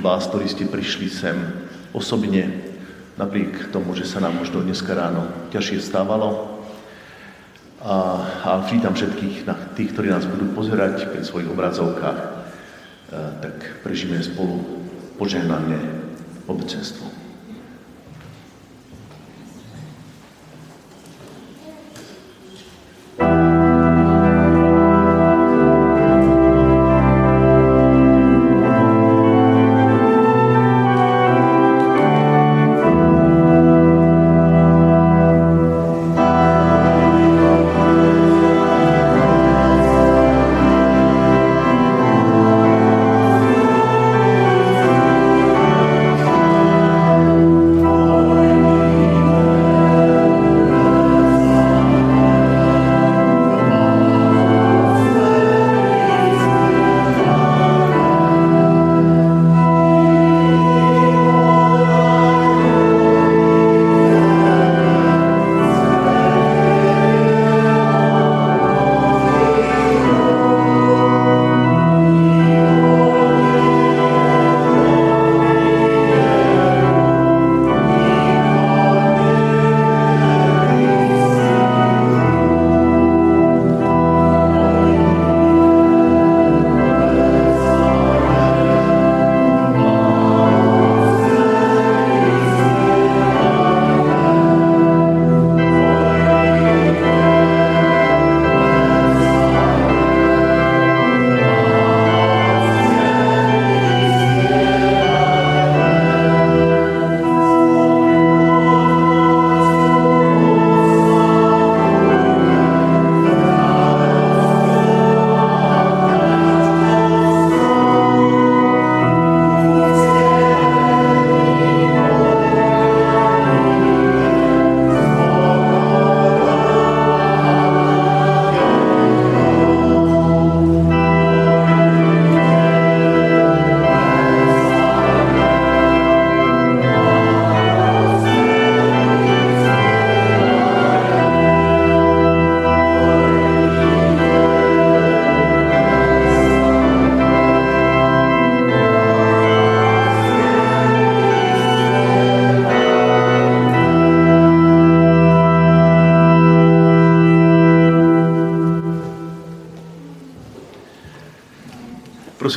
všetkých vás, ktorí ste prišli sem osobne, napriek tomu, že sa nám možno dneska ráno ťažšie stávalo. A, a vítam všetkých na tých, ktorí nás budú pozerať pri svojich obrazovkách. E, tak prežijeme spolu požehnané obecenstvo.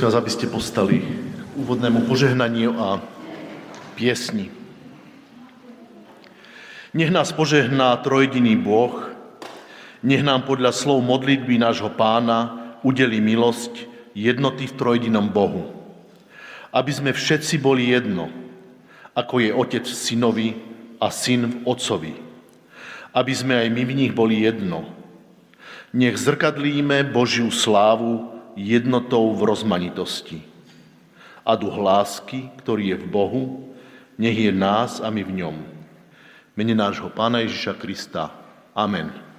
Prosím vás, aby ste postali k úvodnému požehnaniu a piesni. Nech nás požehná trojediný Boh, nech nám podľa slov modlitby nášho pána udelí milosť jednoty v trojedinom Bohu. Aby sme všetci boli jedno, ako je otec v synovi a syn v otcovi. Aby sme aj my v nich boli jedno. Nech zrkadlíme Božiu slávu jednotou v rozmanitosti. A duch lásky, ktorý je v Bohu, nech je nás a my v ňom. Mene nášho Pána Ježiša Krista. Amen.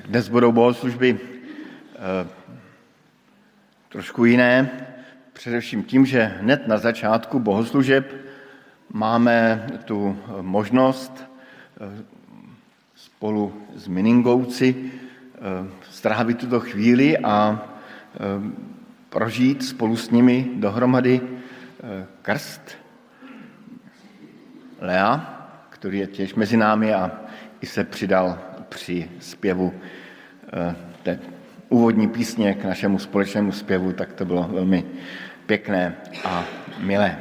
Tak dnes budou bohoslužby eh, trošku jiné, především tím, že hned na začátku bohoslužeb máme tu možnost eh, spolu s Miningouci eh, strávit tuto chvíli a prožít spolu s nimi dohromady krst Lea, který je těž mezi námi a i se přidal při zpěvu eh, té úvodní písně k našemu společnému zpěvu, tak to bylo velmi pěkné a milé.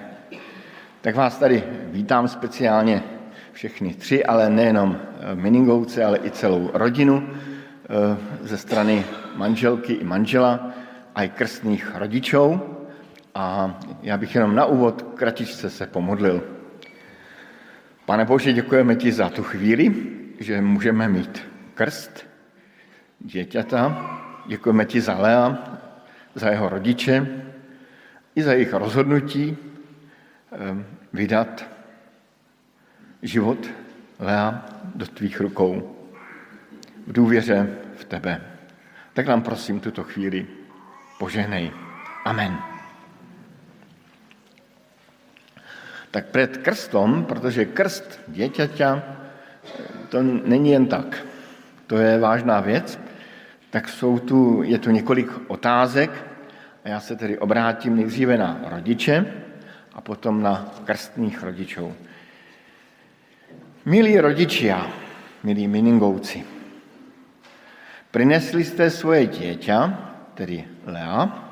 Tak vás tady vítám speciálně všechny tři, ale nejenom eh, Miningouce, ale i celou rodinu eh, ze strany manželky i manžela a i krstných rodičů. A já bych jenom na úvod kratičce se pomodlil. Pane Bože, děkujeme ti za tu chvíli, že můžeme mít krst děťata. Děkujeme ti za Lea, za jeho rodiče i za jejich rozhodnutí ehm, vydat život Lea do tvých rukou v důvěře v tebe. Tak nám prosím tuto chvíli požehnej. Amen. Tak před krstom, protože krst děťaťa to není jen tak. To je vážná věc. Tak jsou tu, je tu několik otázek a já se tedy obrátím nejdříve na rodiče a potom na krstných rodičů. Milí rodičia, milí miningouci, prinesli jste svoje dieťa, tedy Lea,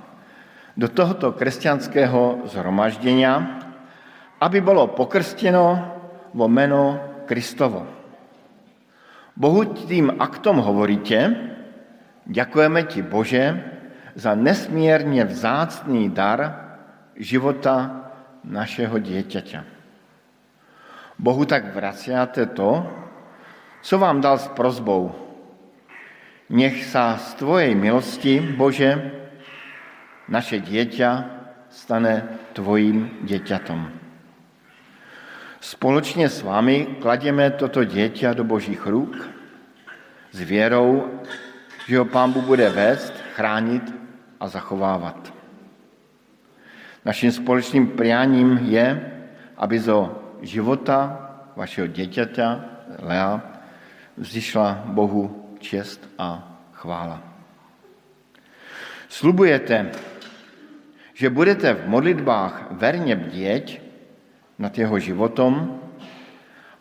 do tohoto kresťanského zhromaždění, aby bylo pokrstěno vo meno Kristovo. Bohu tím aktom hovoríte, děkujeme ti Bože za nesmírně vzácný dar života našeho dieťaťa. Bohu tak vraciate to, co vám dal s prozbou. Nech sa z tvojej milosti, Bože, naše dieťa stane tvojím dieťatom. Společně s vámi klademe toto dítě do božích ruk s věrou, že ho pán Bůh bude vést, chránit a zachovávat. Naším společným prianím je, aby zo života vašeho dětěta, Lea, vzýšla Bohu čest a chvála. Slubujete, že budete v modlitbách verně bděť nad jeho životom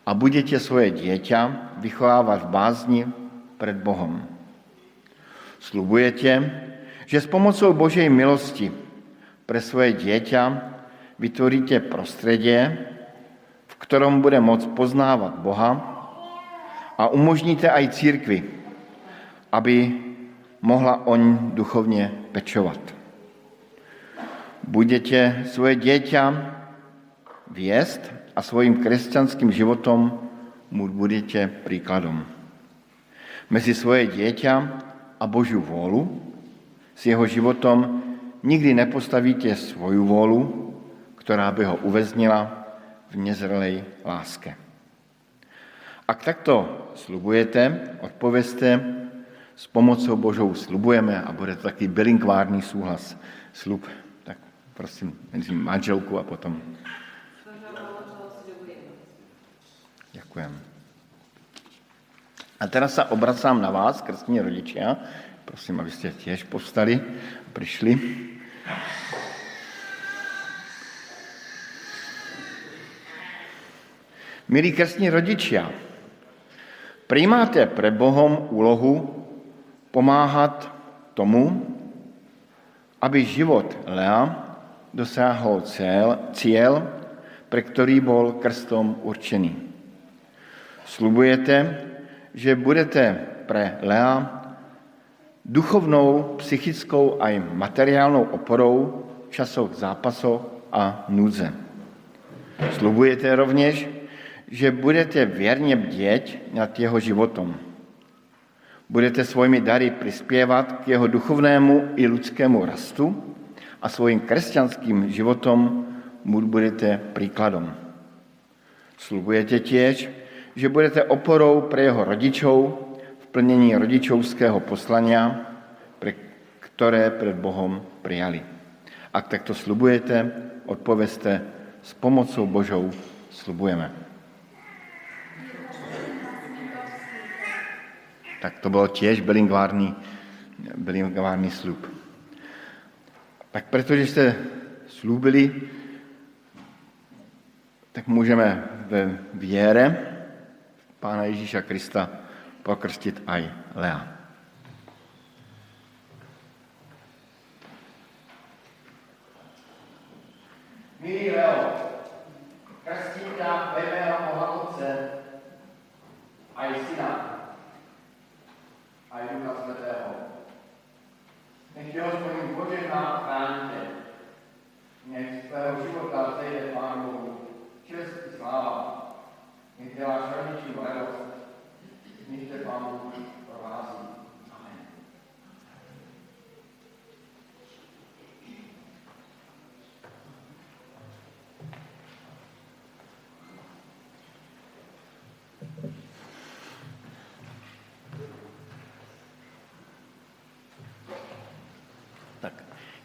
a budete svoje dieťa vychovávat v bázni před Bohem. Slubujete, že s pomocou Božej milosti pre svoje dieťa vytvoríte prostředí, v ktorom bude moc poznávat Boha a umožníte aj církvi, aby mohla oň duchovně pečovat. Budete svoje dieťa viesť a svojim kresťanským životom mu budete príkladom. Mezi svoje dieťa a Božiu vôľu s jeho životom nikdy nepostavíte svoju vôľu, ktorá by ho uväznila v nezrelej láske. Ak takto slubujete, odpovězte, s pomocou Božou slubujeme a bude to taký bilinkvární súhlas. Slub, tak prosím, manželku a potom Děkujeme. A teraz se obracám na vás, krstní rodiče. Prosím, abyste těž povstali a přišli. Milí krstní rodiče, přijímáte pre Bohom úlohu pomáhat tomu, aby život Lea dosáhl cíl, cíl pre který byl krstom určený. Slubujete, že budete pre Lea duchovnou, psychickou a materiálnou oporou v časoch zápasu a núdze. Slubujete rovněž, že budete věrně bdět nad jeho životom. Budete svojimi dary přispěvat k jeho duchovnému i lidskému rastu a svým křesťanským životom mu budete příkladom. Slubujete těž, že budete oporou pro jeho rodičov v plnění rodičovského poslania, které před Bohem přijali. Ak takto slubujete, odpovězte, s pomocou Božou slubujeme. Tak to bylo těž bilingvární, bilingvární slub. Tak protože jste slúbili, tak můžeme ve věre Pána Ježíša Krista pokrstit aj Lea. Milý Leo, krstím tě ve jméno Boha Otce a i Syna a i Ducha Svatého. Nech tě hospodin požehná a chrání tě. Nech z tvého života zejde Pán Bohu čest i sláva. Děláš rodičům radost. Nech tě Pán Bůh provází.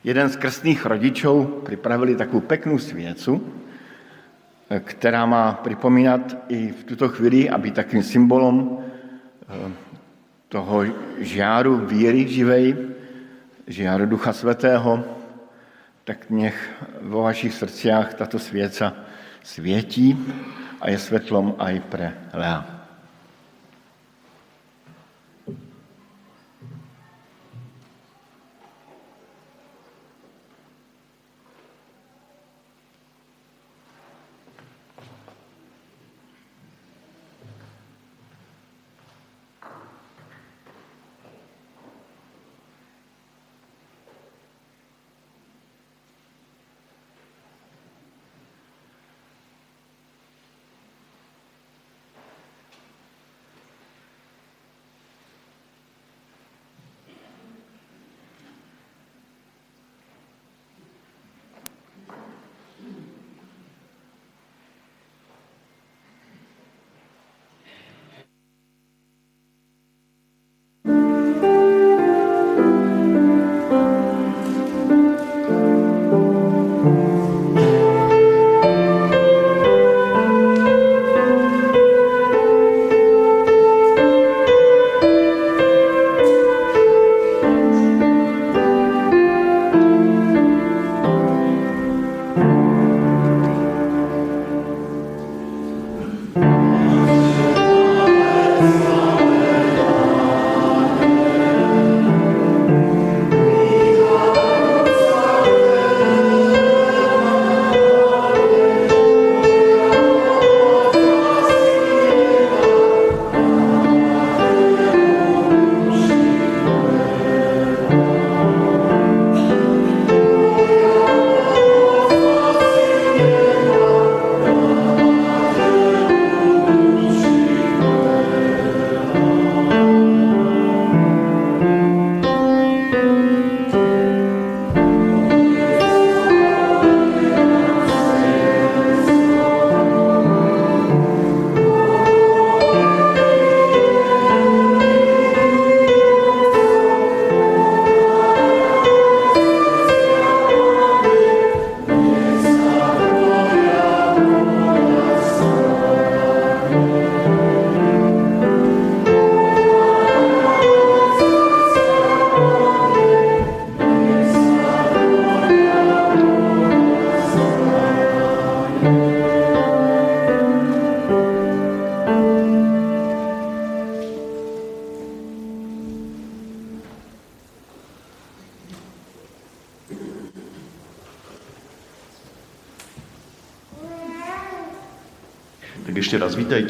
jeden z krstných rodičů připravili takovou peknou svěcu, která má připomínat i v tuto chvíli a být takým symbolem eh, toho žáru víry živej, žáru Ducha Svatého, tak nech vo vašich srdciach tato svěca světí a je světlom i pre Lea.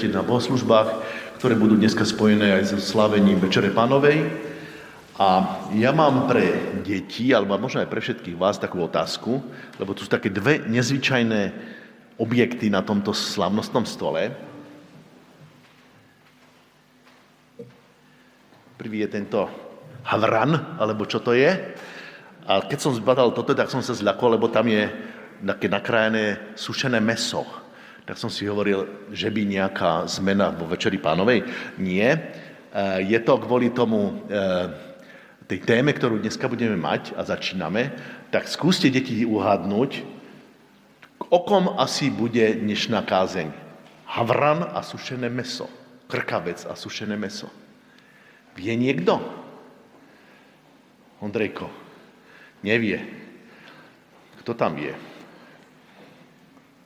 Vítajte na bohoslužbách, ktoré budú dneska spojené aj so slavením Večere Pánovej. A ja mám pre deti, alebo možno aj pre všetkých vás takú otázku, lebo tu sú také dve nezvyčajné objekty na tomto slavnostnom stole. Prvý je tento havran, alebo čo to je. A keď som zbadal toto, tak som sa zľakol, lebo tam je také nakrájené sušené meso tak som si hovoril, že by nejaká zmena vo Večeri pánovej. Nie. je to kvôli tomu, tej téme, ktorú dneska budeme mať a začíname, tak skúste deti uhádnuť, o kom asi bude dnešná kázeň. Havran a sušené meso. Krkavec a sušené meso. Vie niekto? Ondrejko, nevie. Kto tam vie?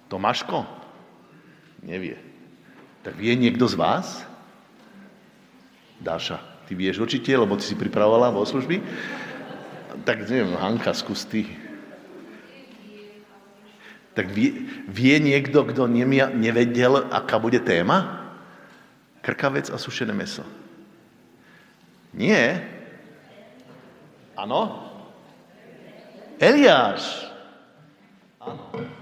Tomáško? Nevie. Tak vie niekto z vás? Dáša, ty vieš určite, lebo ty si pripravovala vo služby? Tak neviem, Hanka, skús ty. Tak vie, vie niekto, kto nevedel, aká bude téma? Krkavec a sušené meso. Nie. Ano? Eliáš. Ano.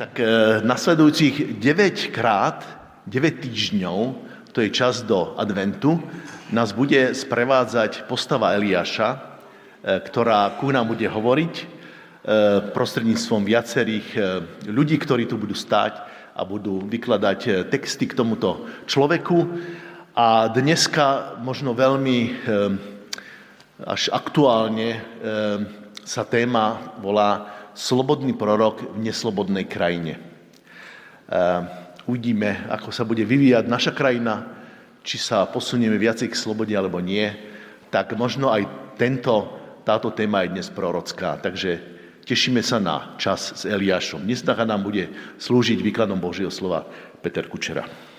Tak e, nasledujúcich 9 krát, 9 týždňov, to je čas do adventu, nás bude sprevádzať postava Eliáša, e, ktorá ku nám bude hovoriť e, prostredníctvom viacerých ľudí, ktorí tu budú stáť a budú vykladať texty k tomuto človeku. A dneska možno veľmi až aktuálne sa téma volá slobodný prorok v neslobodnej krajine. Uvidíme, ako sa bude vyvíjať naša krajina, či sa posunieme viacej k slobode alebo nie, tak možno aj tento, táto téma je dnes prorocká. Takže tešíme sa na čas s Eliášom. Dnes nám bude slúžiť výkladom Božieho slova Peter Kučera.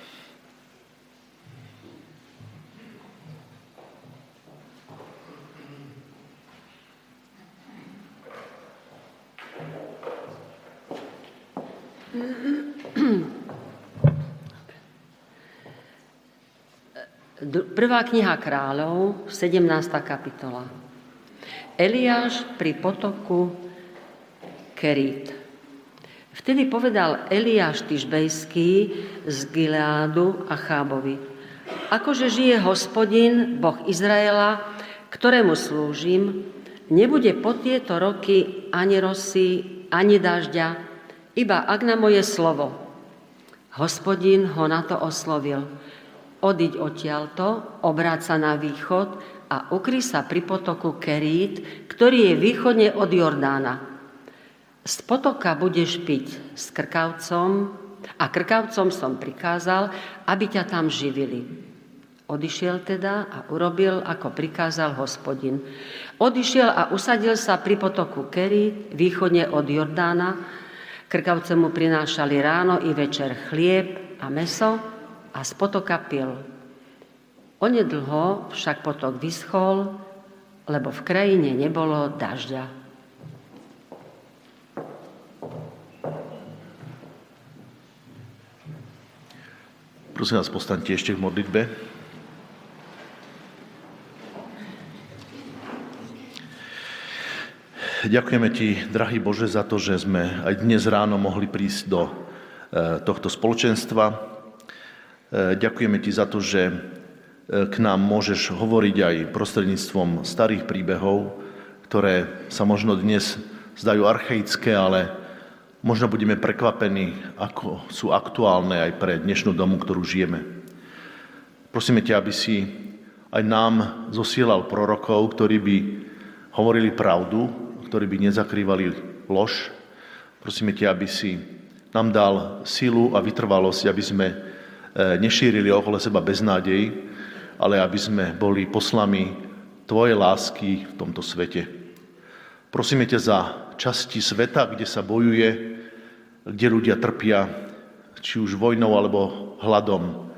Prvá kniha kráľov, 17. kapitola. Eliáš pri potoku Kerít. Vtedy povedal Eliáš Tyžbejský z Gileádu a Chábovi. Akože žije hospodin, Boh Izraela, ktorému slúžim, nebude po tieto roky ani rosy, ani dažďa, iba ak na moje slovo. Hospodin ho na to oslovil – odiť odtiaľto, obráť sa na východ a ukry sa pri potoku Kerít, ktorý je východne od Jordána. Z potoka budeš piť s krkavcom a krkavcom som prikázal, aby ťa tam živili. Odišiel teda a urobil, ako prikázal hospodin. Odišiel a usadil sa pri potoku Kerít, východne od Jordána. Krkavce mu prinášali ráno i večer chlieb a meso, a z potoka pil. Onedlho však potok vyschol, lebo v krajine nebolo dažďa. Prosím vás, postaňte ešte v modlitbe. Ďakujeme ti, drahý Bože, za to, že sme aj dnes ráno mohli prísť do eh, tohto spoločenstva, ďakujeme ti za to, že e, k nám môžeš hovoriť aj prostredníctvom starých príbehov, ktoré sa možno dnes zdajú archaické, ale možno budeme prekvapení, ako sú aktuálne aj pre dnešnú domu, ktorú žijeme. Prosíme ťa, aby si aj nám zosielal prorokov, ktorí by hovorili pravdu, ktorí by nezakrývali lož. Prosíme ťa, aby si nám dal silu a vytrvalosť, aby sme E, nešírili okolo seba beznádej, ale aby sme boli poslami Tvoje lásky v tomto svete. Prosíme ťa za časti sveta, kde sa bojuje, kde ľudia trpia, či už vojnou alebo hladom.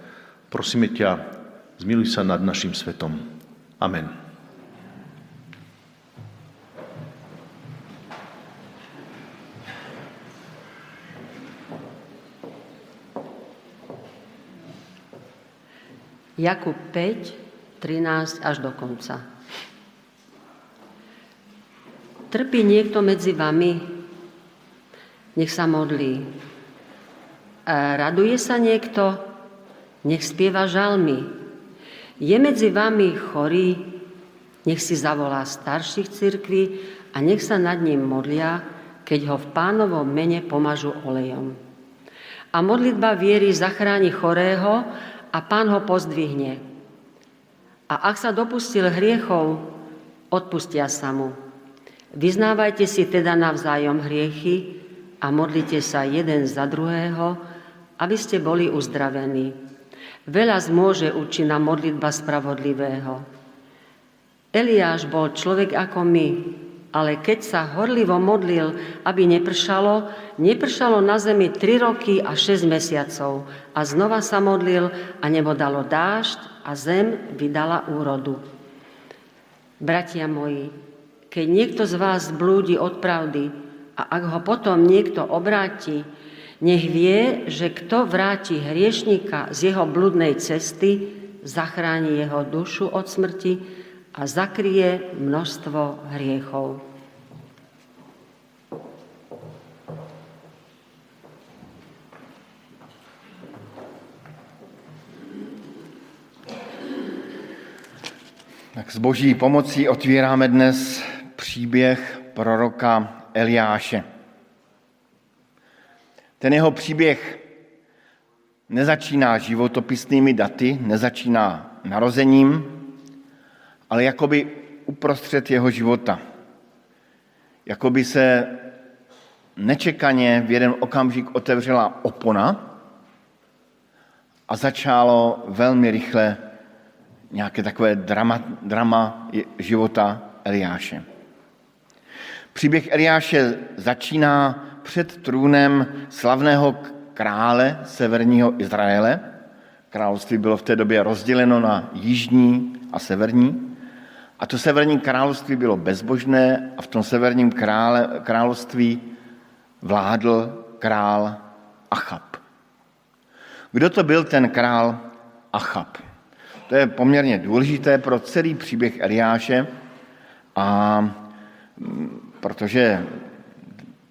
Prosíme ťa, zmiluj sa nad našim svetom. Amen. Jakub 5, 13 až do konca. Trpí niekto medzi vami? Nech sa modlí. Raduje sa niekto? Nech spieva žalmy. Je medzi vami chorý? Nech si zavolá starších cirkví a nech sa nad ním modlia, keď ho v pánovom mene pomažu olejom. A modlitba viery zachráni chorého a pán ho pozdvihne. A ak sa dopustil hriechov, odpustia sa mu. Vyznávajte si teda navzájom hriechy a modlite sa jeden za druhého, aby ste boli uzdravení. Veľa zmôže účinná modlitba spravodlivého. Eliáš bol človek ako my, ale keď sa horlivo modlil, aby nepršalo, nepršalo na zemi 3 roky a 6 mesiacov. A znova sa modlil a nebo dalo dážď a zem vydala úrodu. Bratia moji, keď niekto z vás blúdi od pravdy a ak ho potom niekto obráti, nech vie, že kto vráti hriešnika z jeho bludnej cesty, zachráni jeho dušu od smrti a zakrie množstvo hriechov. Tak s boží pomocí otvíráme dnes příběh proroka Eliáše. Ten jeho příběh nezačíná životopisnými daty, nezačíná narozením, ale jakoby uprostřed jeho života. Jakoby se nečekaně v jeden okamžik otevřela opona a začalo velmi rychle nějaké takové drama, drama života Eliáše. Příběh Eliáše začíná před trůnem slavného krále severního Izraele. Království bylo v té době rozděleno na jižní a severní. A to severní království bylo bezbožné a v tom severním krále, království vládl král Achab. Kdo to byl ten král Achab? To je poměrně důležité pro celý příběh Eliáše a mm, protože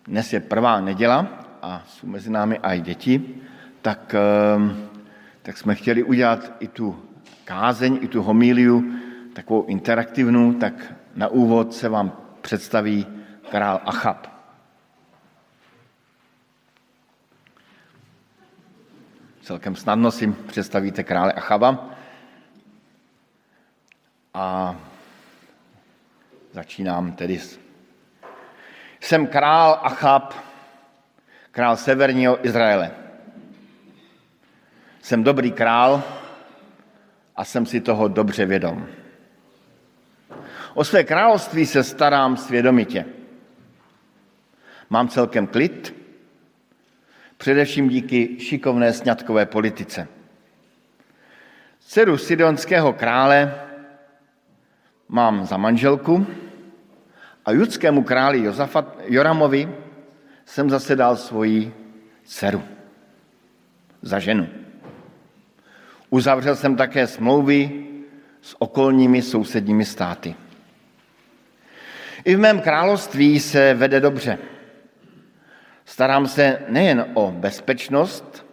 dnes je prvá neděla a jsou mezi námi i děti, tak, ehm, tak jsme chtěli udělat i tu kázeň, i tu homíliu takovou interaktivní, tak na úvod se vám představí král Achab. Celkem snadno si představíte krále Achaba. A začínám tedy. Jsem král Achab, král severního Izraele. Jsem dobrý král a jsem si toho dobře vědom. O své království se starám svědomitě. Mám celkem klid, především díky šikovné sňatkové politice. Dceru sidonského krále mám za manželku a judskému králi Jozafat, Joramovi jsem zase dal svoji dceru za ženu. Uzavřel jsem také smlouvy s okolními sousedními státy. I v mém království se vede dobře. Starám se nejen o bezpečnost,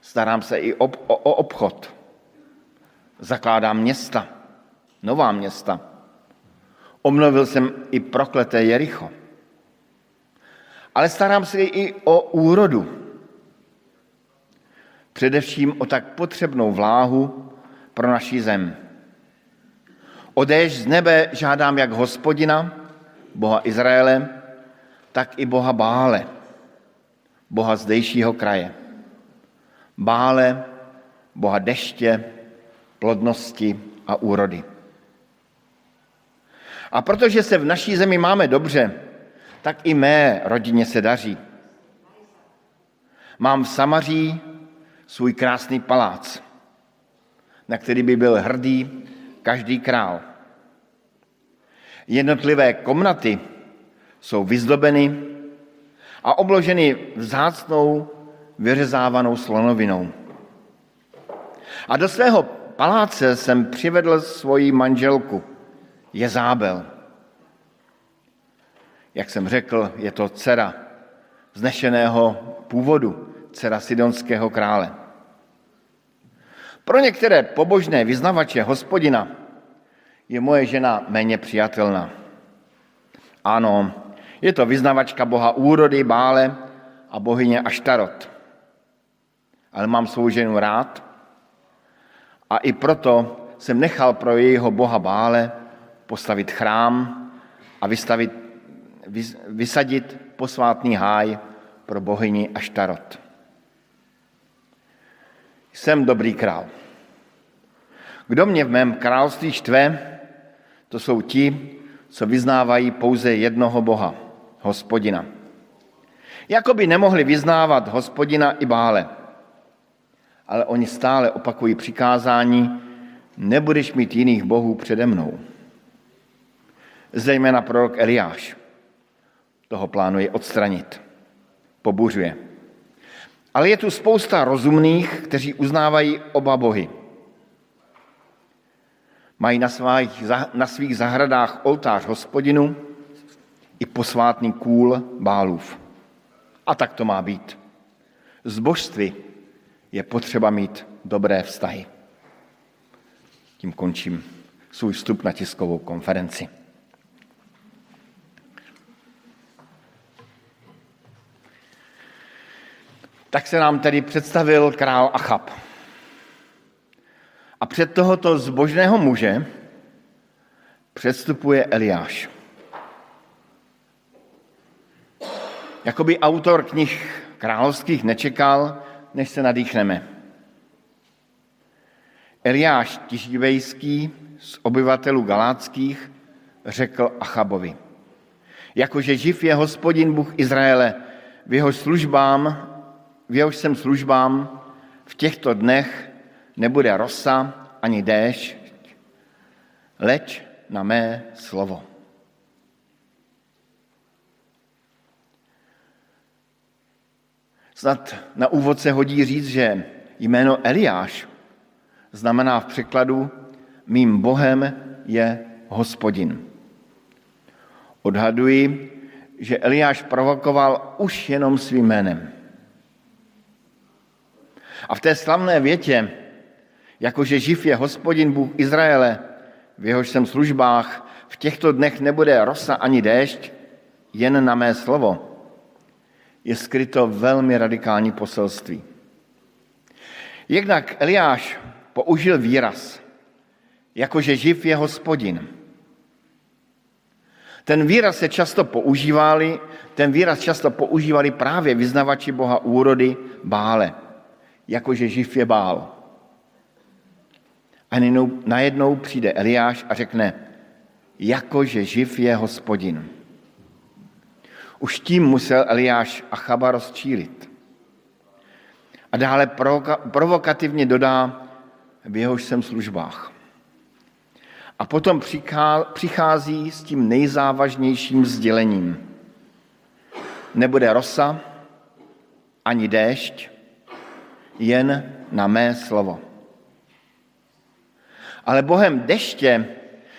starám se i o, o, o obchod. Zakládám města, nová města. Omnovil jsem i prokleté Jericho. Ale starám se i o úrodu. Především o tak potřebnou vláhu pro naši zem. Odéž z nebe žádám jak hospodina, Boha Izraele, tak i Boha Bále, Boha zdejšího kraje. Bále, Boha deště, plodnosti a úrody. A protože se v naší zemi máme dobře, tak i mé rodině se daří. Mám v Samaří svůj krásný palác, na který by byl hrdý každý král. Jednotlivé komnaty jsou vyzdobeny a obloženy vzácnou vyřezávanou slonovinou. A do svého paláce jsem přivedl svoji manželku, Jezábel. Jak jsem řekl, je to dcera vznešeného původu, dcera sidonského krále. Pro některé pobožné vyznavače hospodina je moje žena méně přijatelná. Ano, je to vyznavačka boha úrody, bále a bohyně Aštarot. ale mám svou ženu rád a i proto jsem nechal pro jejího boha Bále postavit chrám a vystavit, vysadit posvátný háj pro bohyni Aštarot. Jsem dobrý král. Kdo mě v mém království štve, to jsou ti, co vyznávají pouze jednoho Boha, hospodina. Jakoby nemohli vyznávat hospodina i bále. Ale oni stále opakují přikázání, nebudeš mít jiných bohů přede mnou. Zejména prorok Eliáš toho plánuje odstranit. Pobuřuje. Ale je tu spousta rozumných, kteří uznávají oba bohy. Mají na svých, na svých zahradách oltář hospodinu i posvátný kůl bálův. A tak to má být. Z božství je potřeba mít dobré vztahy. Tím končím svůj vstup na tiskovou konferenci. Tak se nám tedy představil král Achab. A před tohoto zbožného muže předstupuje Eliáš. Jakoby autor knih královských nečekal, než se nadýchneme. Eliáš Tiživejský z obyvatelů Galáckých řekl Achabovi, jakože živ je hospodin Bůh Izraele, v jeho službám, v jehož jsem službám, v těchto dnech nebude rosa ani déšť, leč na mé slovo. Snad na úvod se hodí říct, že jméno Eliáš znamená v překladu mým Bohem je hospodin. Odhaduji, že Eliáš provokoval už jenom svým jménem. A v té slavné větě, jakože živ je hospodin Bůh Izraele, v jehož jsem službách, v těchto dnech nebude rosa ani déšť, jen na mé slovo, je skryto velmi radikální poselství. Jednak Eliáš použil výraz, jakože živ je hospodin. Ten výraz se často používali, ten výraz často používali právě vyznavači boha úrody Bále, jakože živ je Bál. A najednou přijde Eliáš a řekne, jakože živ je hospodin. Už tím musel Eliáš Achaba rozčílit. A dále provokativně dodá, v jehož jsem službách. A potom přichází s tím nejzávažnějším sdělením. Nebude rosa, ani déšť, jen na mé slovo. Ale bohem deště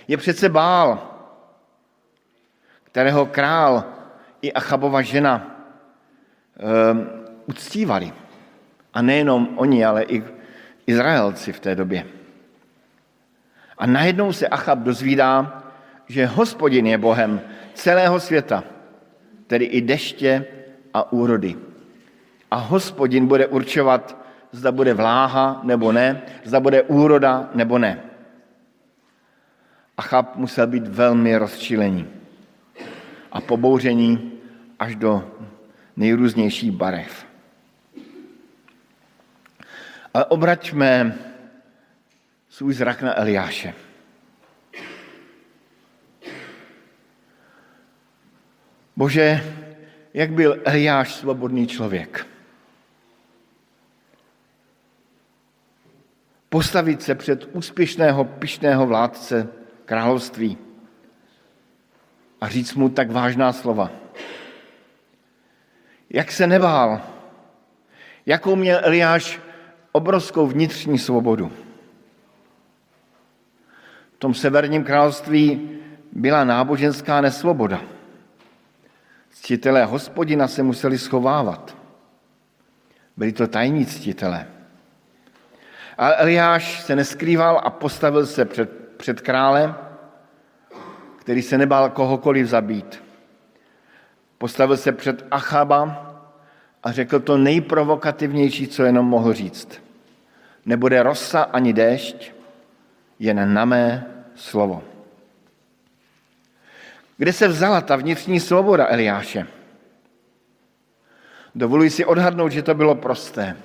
je přece bál, kterého král i Achabova žena um, uctívali. A nejenom oni, ale i Izraelci v té době. A najednou se Achab dozvídá, že hospodin je Bohem celého světa, tedy i deště a úrody. A hospodin bude určovat, zda bude vláha nebo ne, zda bude úroda nebo ne. Achab musel být velmi rozčílený a pobouření až do nejrůznějších barev. Ale obraťme svůj zrak na Eliáše. Bože, jak byl Eliáš svobodný člověk. Postavit se před úspěšného, pišného vládce království a říct mu tak vážná slova. Jak se nebál, jakou měl Eliáš obrovskou vnitřní svobodu. V tom severním království byla náboženská nesvoboda. Ctitelé hospodina se museli schovávat. Byli to tajní ctitelé. A Eliáš se neskrýval a postavil se před, před králem, který se nebál kohokoliv zabít. Postavil se před Achaba a řekl to nejprovokativnější, co jenom mohl říct. Nebude rosa ani déšť, jen na mé slovo. Kde se vzala ta vnitřní svoboda Eliáše? Dovoluji si odhadnout, že to bylo prosté.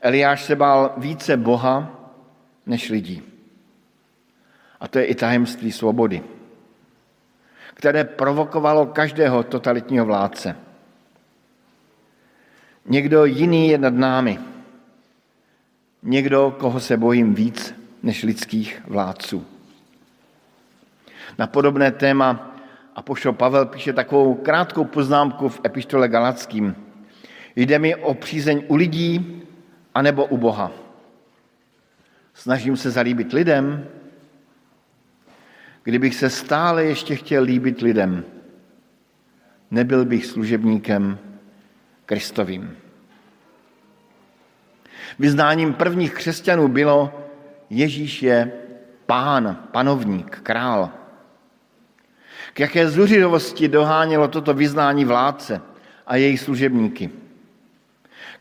Eliáš se bál více Boha než lidí. A to je i tajemství svobody, které provokovalo každého totalitního vládce. Někdo jiný je nad námi. Někdo, koho se bojím víc než lidských vládců. Na podobné téma Apoštol Pavel píše takovou krátkou poznámku v epištole Galackým. Jde mi o přízeň u lidí anebo u Boha. Snažím se zalíbit lidem, kdybych se stále ještě chtěl líbit lidem, nebyl bych služebníkem Kristovým. Vyznáním prvních křesťanů bylo, Ježíš je pán, panovník, král. K jaké zuřivosti dohánělo toto vyznání vládce a jejich služebníky.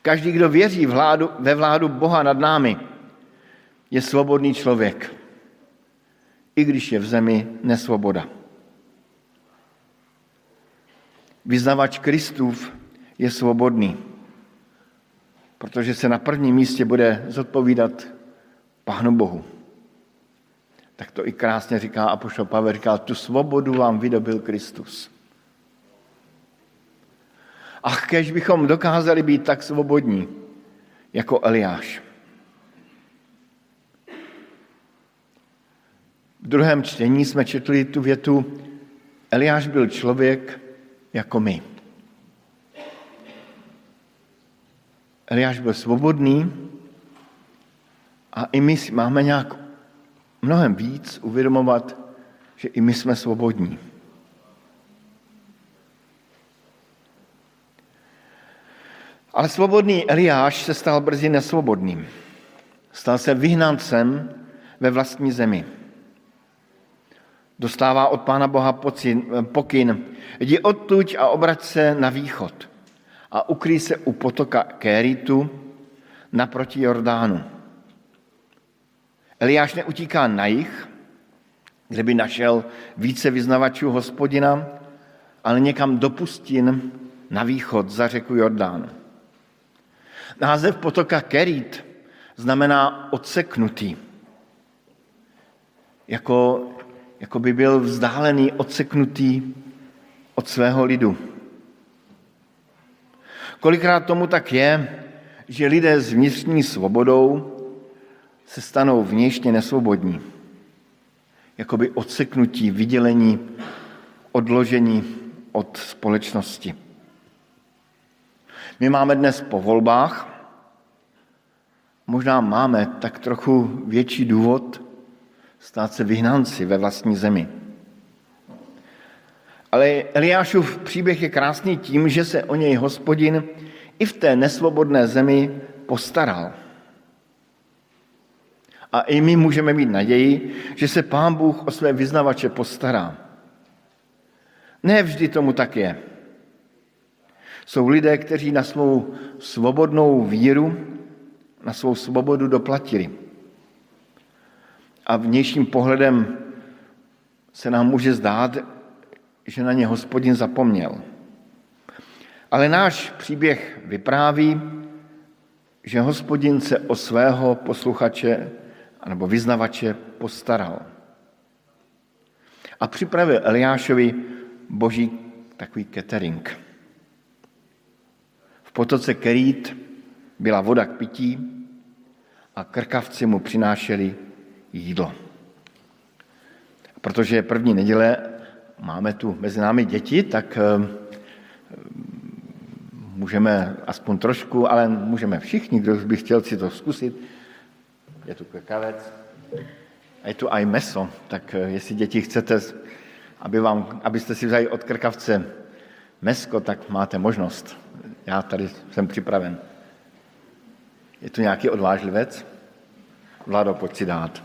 Každý, kdo věří vládu, ve vládu Boha nad námi, je svobodný člověk, i když je v zemi nesvoboda. Vyznavač Kristův je svobodný, protože se na prvním místě bude zodpovídat Pánu Bohu. Tak to i krásně říká Apoštol Pavel, říká, tu svobodu vám vydobil Kristus. Ach, kež bychom dokázali být tak svobodní, jako Eliáš. V druhém čtení jsme četli tu větu, Eliáš byl člověk jako my. Eliáš byl svobodný a i my si máme nějak mnohem víc uvědomovat, že i my jsme svobodní. Ale svobodný Eliáš se stal brzy nesvobodným. Stal se vyhnancem ve vlastní zemi. Dostává od Pána Boha pokyn, jdi odtuď a obrať se na východ a ukrý se u potoka Kéritu naproti Jordánu. Eliáš neutíká na jich, kde by našel více vyznavačů hospodina, ale někam do pustin na východ za řeku Jordánu. Název potoka Kerit znamená odseknutý. Jako, jako by byl vzdálený, odseknutý od svého lidu. Kolikrát tomu tak je, že lidé s vnitřní svobodou se stanou vnějšně nesvobodní. Jakoby odseknutí, vydělení, odložení od společnosti. My máme dnes po volbách, možná máme tak trochu větší důvod stát se vyhnanci ve vlastní zemi. Ale Eliášův příběh je krásný tím, že se o něj hospodin i v té nesvobodné zemi postaral. A i my můžeme mít naději, že se Pán Bůh o své vyznavače postará. Ne vždy tomu tak je. Jsou lidé, kteří na svou svobodnou víru, na svou svobodu doplatili. A vnějším pohledem se nám může zdát, že na ně hospodin zapomněl. Ale náš příběh vypráví, že hospodin se o svého posluchače nebo vyznavače postaral. A připravil Eliášovi boží takový catering. V potoce Kerít byla voda k pití a krkavci mu přinášeli jídlo. Protože první neděle, máme tu mezi námi děti, tak eh, můžeme aspoň trošku, ale můžeme všichni, kdo by chtěl si to zkusit, je tu krkavec a je tu aj meso, tak eh, jestli děti chcete, aby vám, abyste si vzali od krkavce mesko, tak máte možnost. Já tady jsem připraven. Je tu nějaký odvážlivec? Vlado, pojď si dát.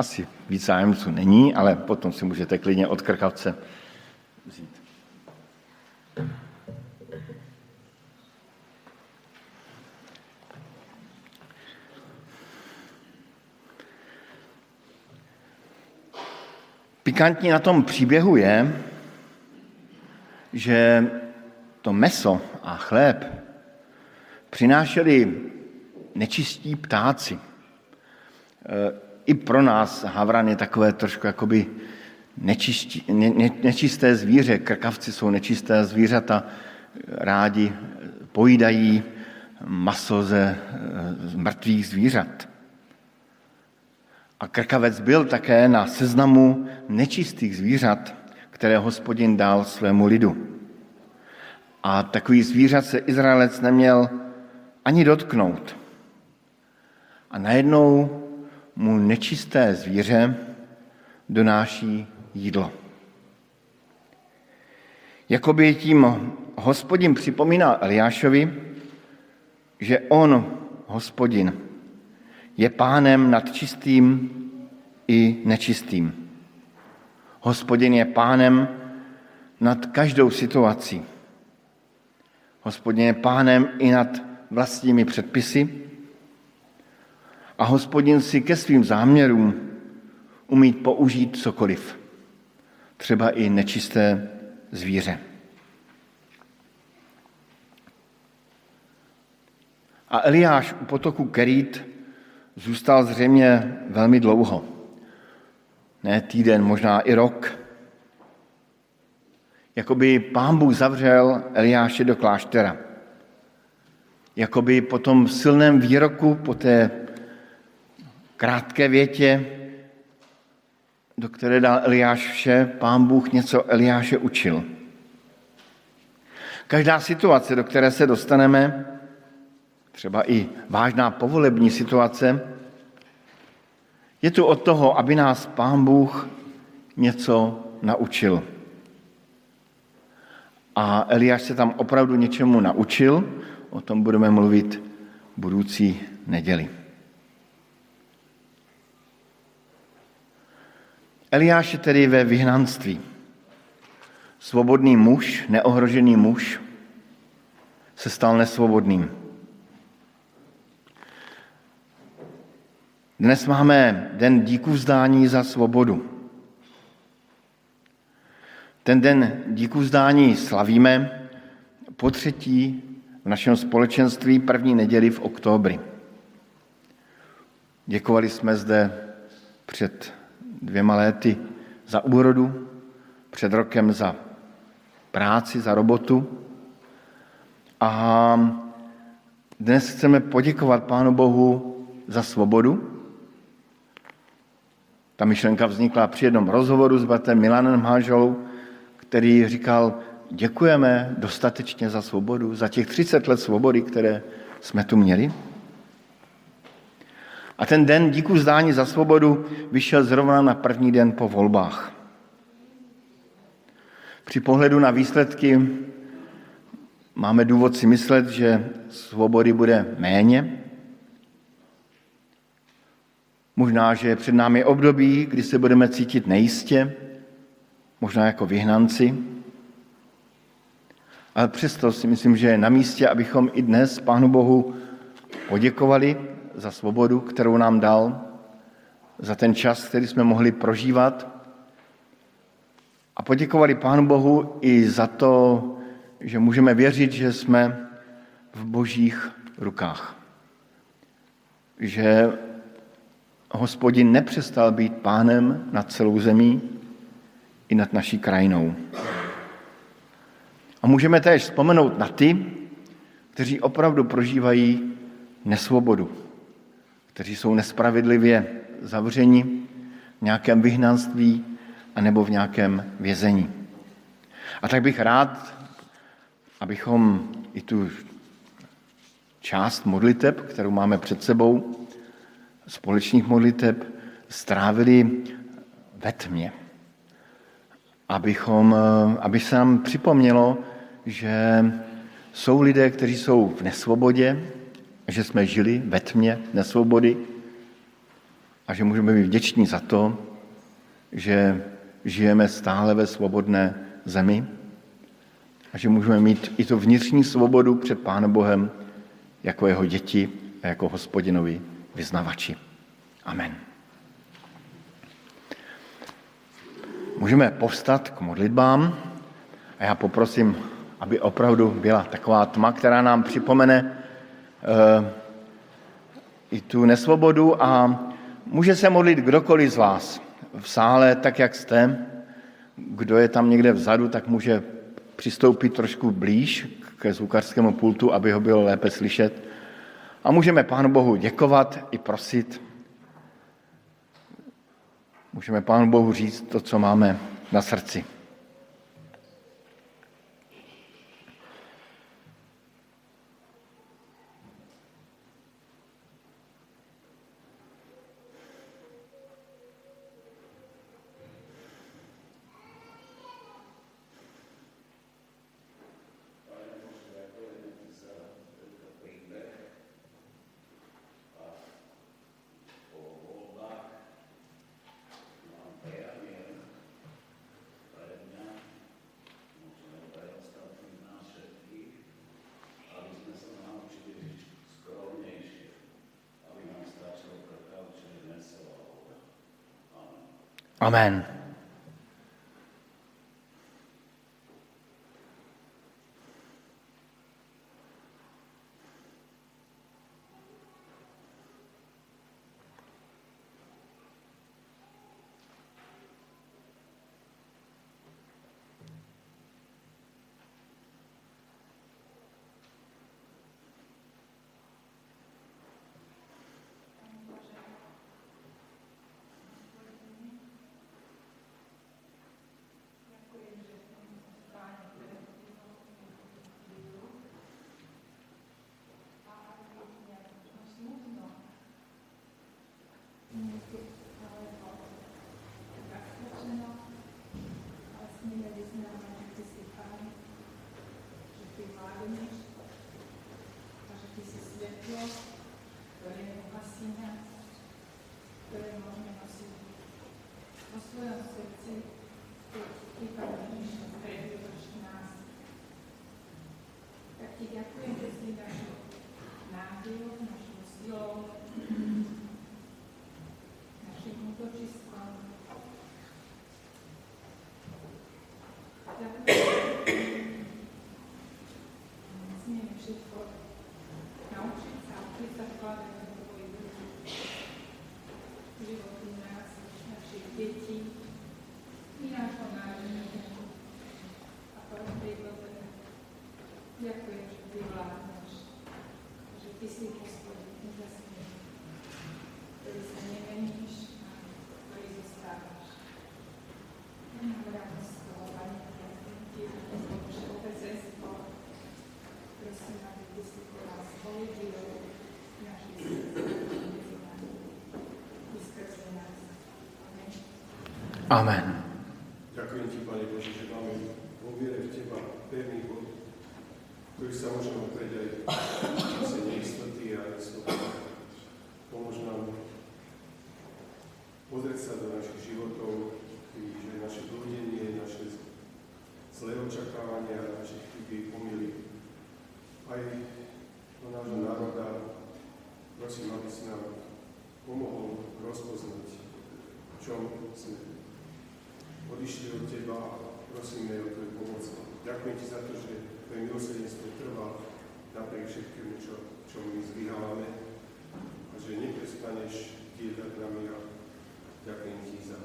Asi víc zájemců není, ale potom si můžete klidně od krkavce vzít. Pikantní na tom příběhu je, že to meso a chléb přinášeli nečistí ptáci. I pro nás havran je takové trošku jakoby nečistí, ne, ne, nečisté zvíře. Krkavci jsou nečisté zvířata, rádi pojídají maso ze z mrtvých zvířat. A krkavec byl také na seznamu nečistých zvířat, které hospodin dal svému lidu. A takový zvířat se Izraelec neměl ani dotknout. A najednou mu nečisté zvíře donáší jídlo. Jakoby tím hospodin připomínal Eliášovi, že on, hospodin, je pánem nad čistým i nečistým. Hospodin je pánem nad každou situací. Hospodin je pánem i nad vlastními předpisy a hospodin si ke svým záměrům umí použít cokoliv, třeba i nečisté zvíře. A Eliáš u potoku Kerít zůstal zřejmě velmi dlouho. Ne týden, možná i rok. Jakoby pán Bůh zavřel Eliáše do kláštera. Jakoby po tom silném výroku, po té krátké větě, do které dal Eliáš vše, pán Bůh něco Eliáše učil. Každá situace, do které se dostaneme, třeba i vážná povolební situace, je tu od toho, aby nás Pán Bůh něco naučil. A Eliáš se tam opravdu něčemu naučil, o tom budeme mluvit budoucí neděli. Eliáš je tedy ve vyhnanství. Svobodný muž, neohrožený muž, se stal nesvobodným. Dnes máme den díku vzdání za svobodu. Ten den díku vzdání slavíme po třetí v našem společenství první neděli v oktobri. Děkovali jsme zde před dvěma léty za úrodu, před rokem za práci, za robotu. A dnes chceme poděkovat Pánu Bohu za svobodu, ta myšlenka vznikla při jednom rozhovoru s bratem Milanem Hážou, který říkal, děkujeme dostatečně za svobodu, za těch 30 let svobody, které jsme tu měli. A ten den díku zdání za svobodu vyšel zrovna na první den po volbách. Při pohledu na výsledky máme důvod si myslet, že svobody bude méně, Možná, že před námi období, kdy se budeme cítit nejistě, možná jako vyhnanci. Ale přesto si myslím, že je na místě, abychom i dnes Pánu Bohu poděkovali za svobodu, kterou nám dal, za ten čas, který jsme mohli prožívat. A poděkovali Pánu Bohu i za to, že můžeme věřit, že jsme v božích rukách. Že hospodin nepřestal být pánem nad celou zemí i nad naší krajinou. A můžeme též vzpomenout na ty, kteří opravdu prožívají nesvobodu, kteří jsou nespravedlivě zavřeni v nějakém vyhnanství anebo v nějakém vězení. A tak bych rád, abychom i tu část modliteb, kterou máme před sebou, společných modliteb strávili ve tmě. Abychom, aby se nám připomnělo, že jsou lidé, kteří jsou v nesvobodě, že jsme žili ve tmě nesvobody a že můžeme být vděční za to, že žijeme stále ve svobodné zemi a že můžeme mít i tu vnitřní svobodu před Pánem Bohem jako jeho děti a jako hospodinovi vyznavači. Amen. Můžeme povstat k modlitbám a já poprosím, aby opravdu byla taková tma, která nám připomene i tu nesvobodu a může se modlit kdokoliv z vás v sále, tak jak jste. Kdo je tam někde vzadu, tak může přistoupit trošku blíž ke zvukařskému pultu, aby ho bylo lépe slyšet. A můžeme Pánu Bohu děkovat i prosit. Můžeme Pánu Bohu říct to, co máme na srdci. Amen. Amen. Ďakujem ti, Pane Bože, že máme vo viere v Teba pevný bod, ktorý sa môžeme oprieť aj v čase neistoty a istoty. Pomôž nám pozrieť sa do našich životov, že naše blúdenie, naše zlé očakávania, naše chyby, pomily, aj do nášho národa, prosím, aby si nám pomohol rozpoznať, v čom sme odišli od Teba a prosíme o Tvoju pomoc. Ďakujem Ti za to, že Tvoje milosrdenstvo trvá napriek všetkému, čo, čo my zvyhávame a že neprestaneš diedať nami a ďakujem Ti za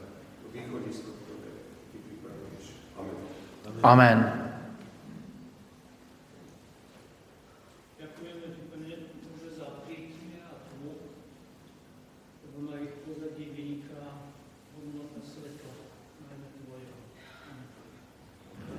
to východisko, ktoré Ty pripravuješ. Amen. Amen. Ďakujeme Ti, Pane Bože, za príkne a tmu, lebo na ich pozadí vyniká hodnota svetla, najmä Tvojeho. Amen. Prosíme ťa, aby sme mohli ľudí radi aj tak, akí sú, a aj napriek politickému presvedčeniu, lebo vieme, že všetci len z čiastky sa rozhodujeme, z čiastky poznávame, ale láska zostáva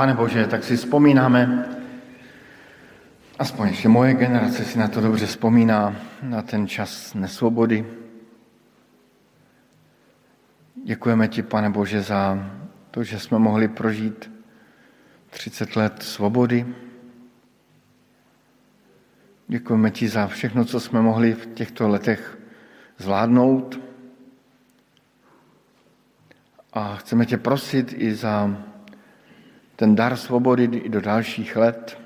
Pane Bože, tak si vzpomínáme, aspoň ještě moje generace si na to dobře vzpomíná, na ten čas nesvobody. Děkujeme ti, pane Bože, za to, že jsme mohli prožít 30 let svobody. Děkujeme ti za všechno, co jsme mohli v těchto letech zvládnout. A chceme tě prosit i za ten dar svobody i do dalších let,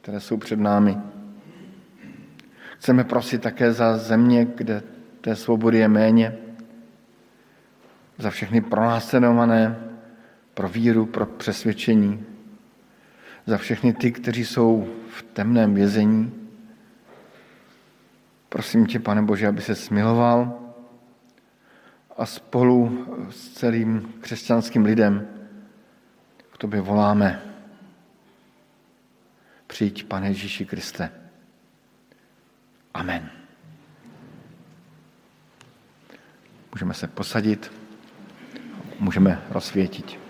které jsou před námi. Chceme prosit také za země, kde té svobody je méně, za všechny pronásledované pro víru, pro přesvědčení, za všechny ty, kteří jsou v temném vězení. Prosím tě, pane Bože, aby se smiloval a spolu s celým křesťanským lidem tobě voláme. Přijď, pane Ježíši Kriste. Amen. Můžeme se posadit, můžeme rozsvětit.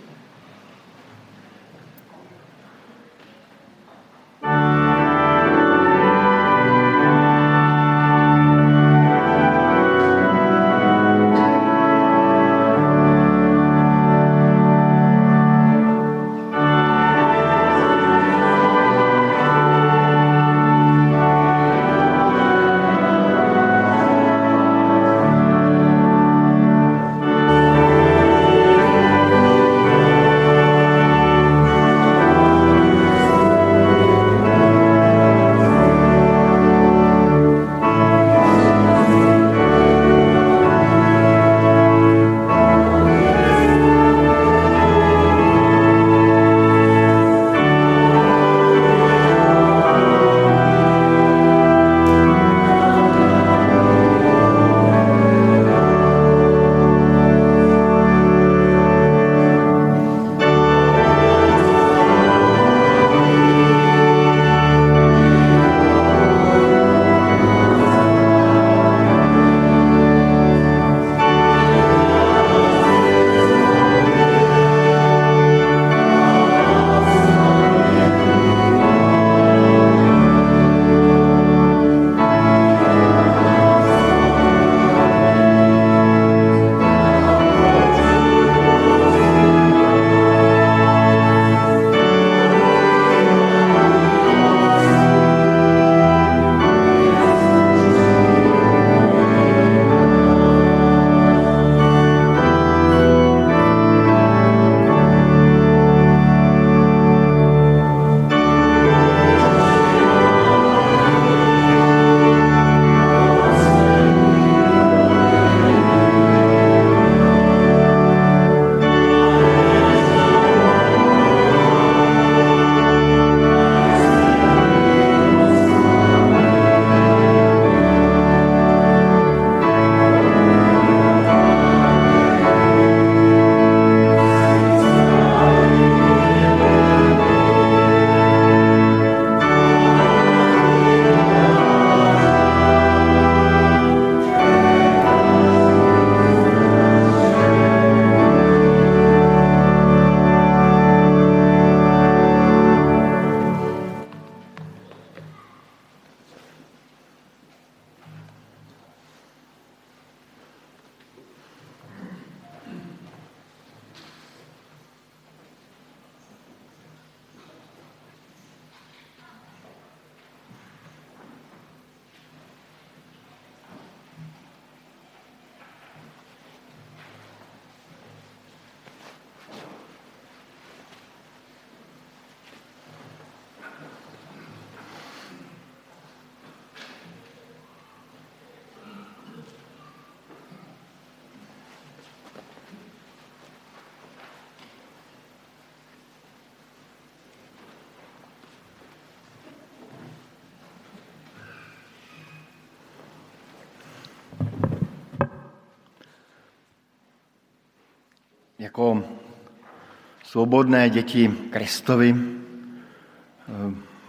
Svobodné děti Kristovi.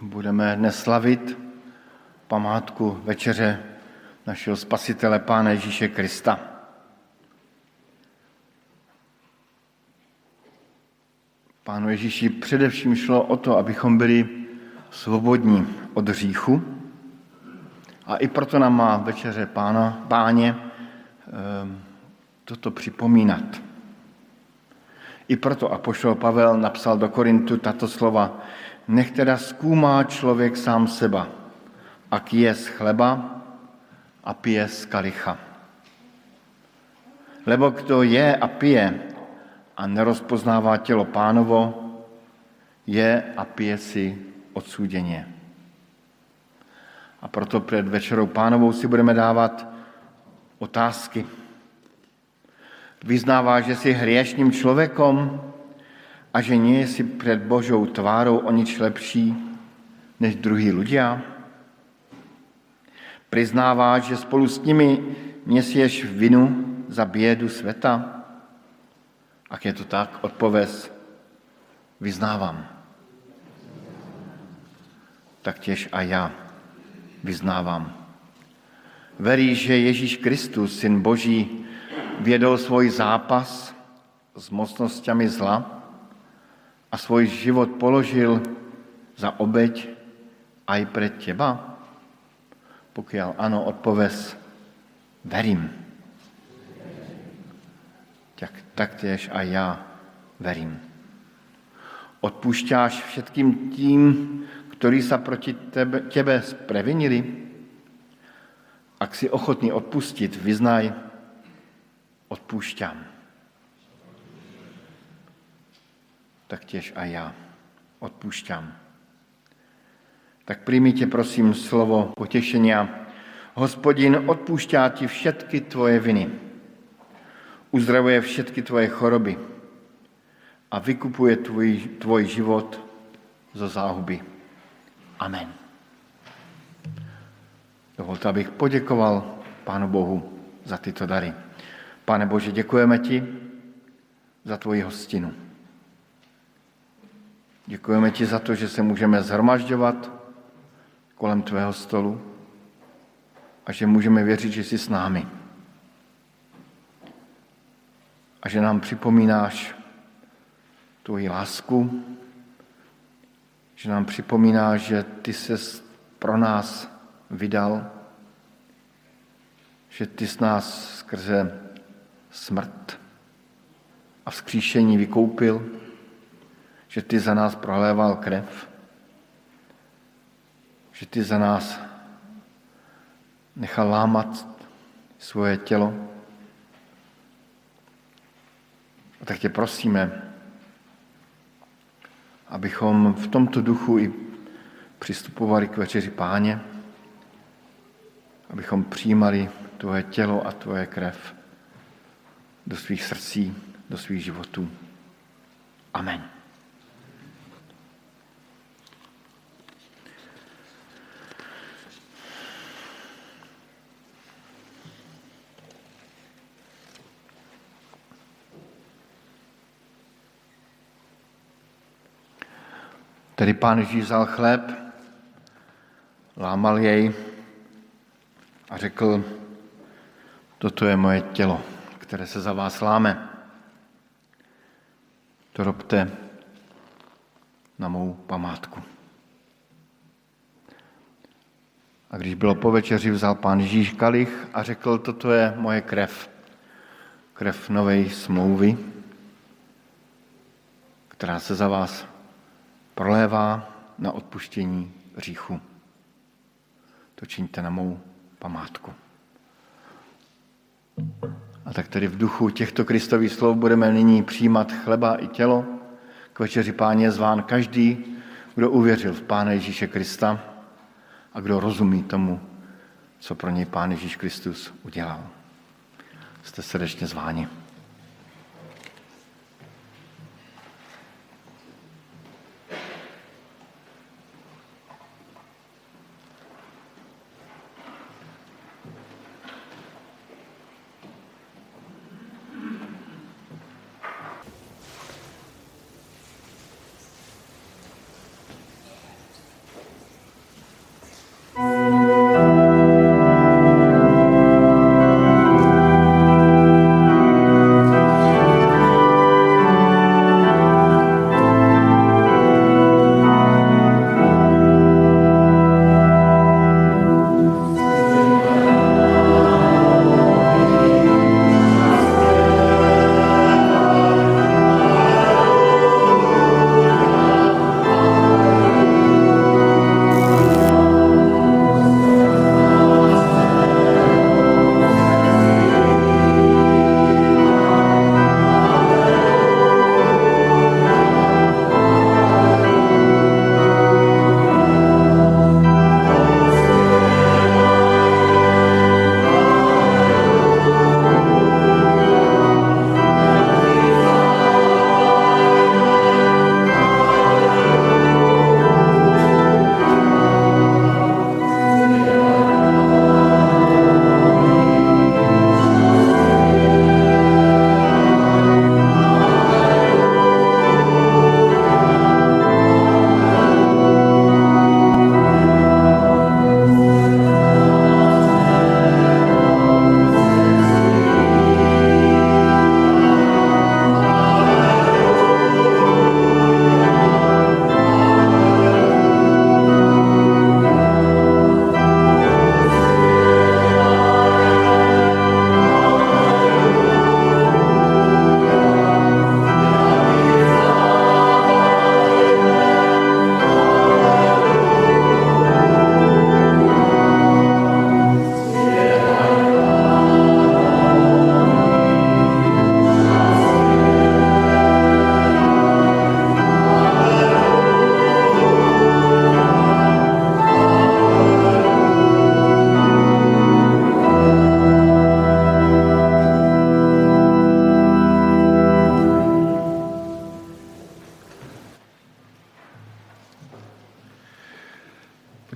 Budeme dnes slavit památku večeře našeho spasitele Pána Ježíše Krista. Pánu Ježíši především šlo o to, abychom byli svobodní od hříchu a i proto nám má večeře pána, páně ehm, toto připomínat. I proto apoštol Pavel napsal do Korintu tato slova. Nech teda zkoumá člověk sám seba, a je z chleba a pije z kalicha. Lebo kdo je a pije a nerozpoznává tělo pánovo, je a pije si odsúděně. A proto před večerou pánovou si budeme dávat otázky. Vyznává, že jsi hriešním člověkom a že nie si před Božou tvárou o nič lepší než druhý ľudia? Priznává, že spolu s nimi nesieš vinu za bědu světa? Ak je to tak, odpověz, vyznávám. Tak těž a já vyznávám. Veríš, že Ježíš Kristus, Syn Boží, vědol svůj zápas s mocnostmi zla a svůj život položil za obeď aj před těba? Pokud ano, odpověz, verím. Tak, taktéž a já verím. Odpušťáš všetkým tím, ktorí sa proti tebe, tebe sprevinili? Ak si ochotný odpustit, vyznaj, odpúšťam. Tak těž a já odpúšťam. Tak přijmite prosím slovo potěšenia. Hospodin odpúšťá ti všetky tvoje viny. Uzdravuje všetky tvoje choroby a vykupuje tvůj, tvoj život zo záhuby. Amen. Dovolte, abych poděkoval Pánu Bohu za tyto dary. Pane Bože, děkujeme ti za tvoji hostinu. Děkujeme ti za to, že se můžeme zhromažďovat kolem tvého stolu a že můžeme věřit, že jsi s námi. A že nám připomínáš tvoji lásku, že nám připomíná, že ty se pro nás vydal, že ty s nás skrze smrt a vzkříšení vykoupil, že ty za nás prohléval krev, že ty za nás nechal lámat svoje tělo. A tak tě prosíme, abychom v tomto duchu i přistupovali k večeři páně, abychom přijímali tvoje tělo a tvoje krev do svých srdcí, do svých životů. Amen. Tedy pán Ježíš vzal chléb, lámal jej a řekl, toto je moje tělo, které se za vás láme. To robte na mou památku. A když bylo po večeři, vzal pán Ježíš kalich a řekl, toto je moje krev, krev nové smlouvy, která se za vás prolévá na odpuštění hříchu. To čiňte na mou památku. A tak tedy v duchu těchto Kristových slov budeme nyní přijímat chleba i tělo. K večeři páně je zván každý, kdo uvěřil v Pána Ježíše Krista a kdo rozumí tomu, co pro něj Pán Ježíš Kristus udělal. Jste srdečně zváni.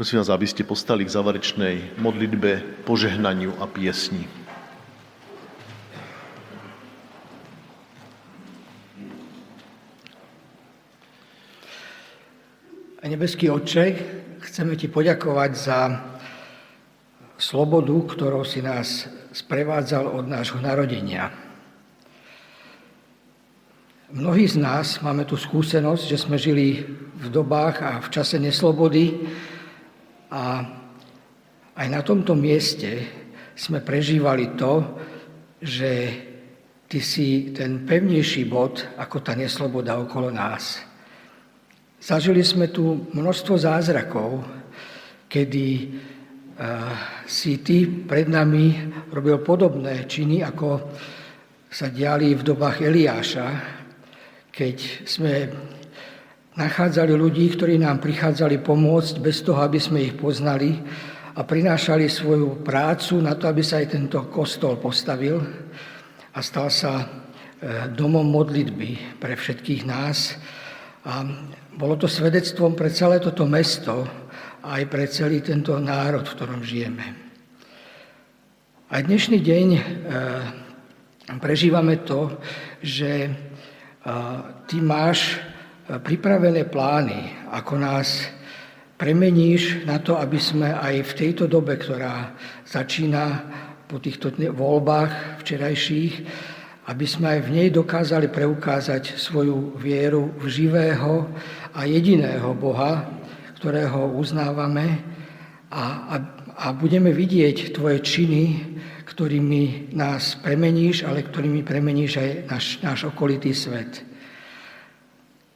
Prosím vás, aby ste postali k záverečnej modlitbe, požehnaniu a piesni. Nebeský Otče, chceme Ti poďakovať za slobodu, ktorou si nás sprevádzal od nášho narodenia. Mnohí z nás máme tu skúsenosť, že sme žili v dobách a v čase neslobody a aj na tomto mieste sme prežívali to, že Ty si ten pevnejší bod ako tá nesloboda okolo nás. Zažili sme tu množstvo zázrakov, kedy si ty pred nami robil podobné činy, ako sa diali v dobách Eliáša, keď sme nachádzali ľudí, ktorí nám prichádzali pomôcť bez toho, aby sme ich poznali a prinášali svoju prácu na to, aby sa aj tento kostol postavil a stal sa eh, domom modlitby pre všetkých nás. A bolo to svedectvom pre celé toto mesto a aj pre celý tento národ, v ktorom žijeme. Aj dnešný deň e, prežívame to, že e, ty máš e, pripravené plány, ako nás premeníš na to, aby sme aj v tejto dobe, ktorá začína po týchto voľbách včerajších, aby sme aj v nej dokázali preukázať svoju vieru v živého a jediného Boha, ktorého uznávame a, a, a budeme vidieť Tvoje činy, ktorými nás premeníš, ale ktorými premeníš aj náš, okolitý svet.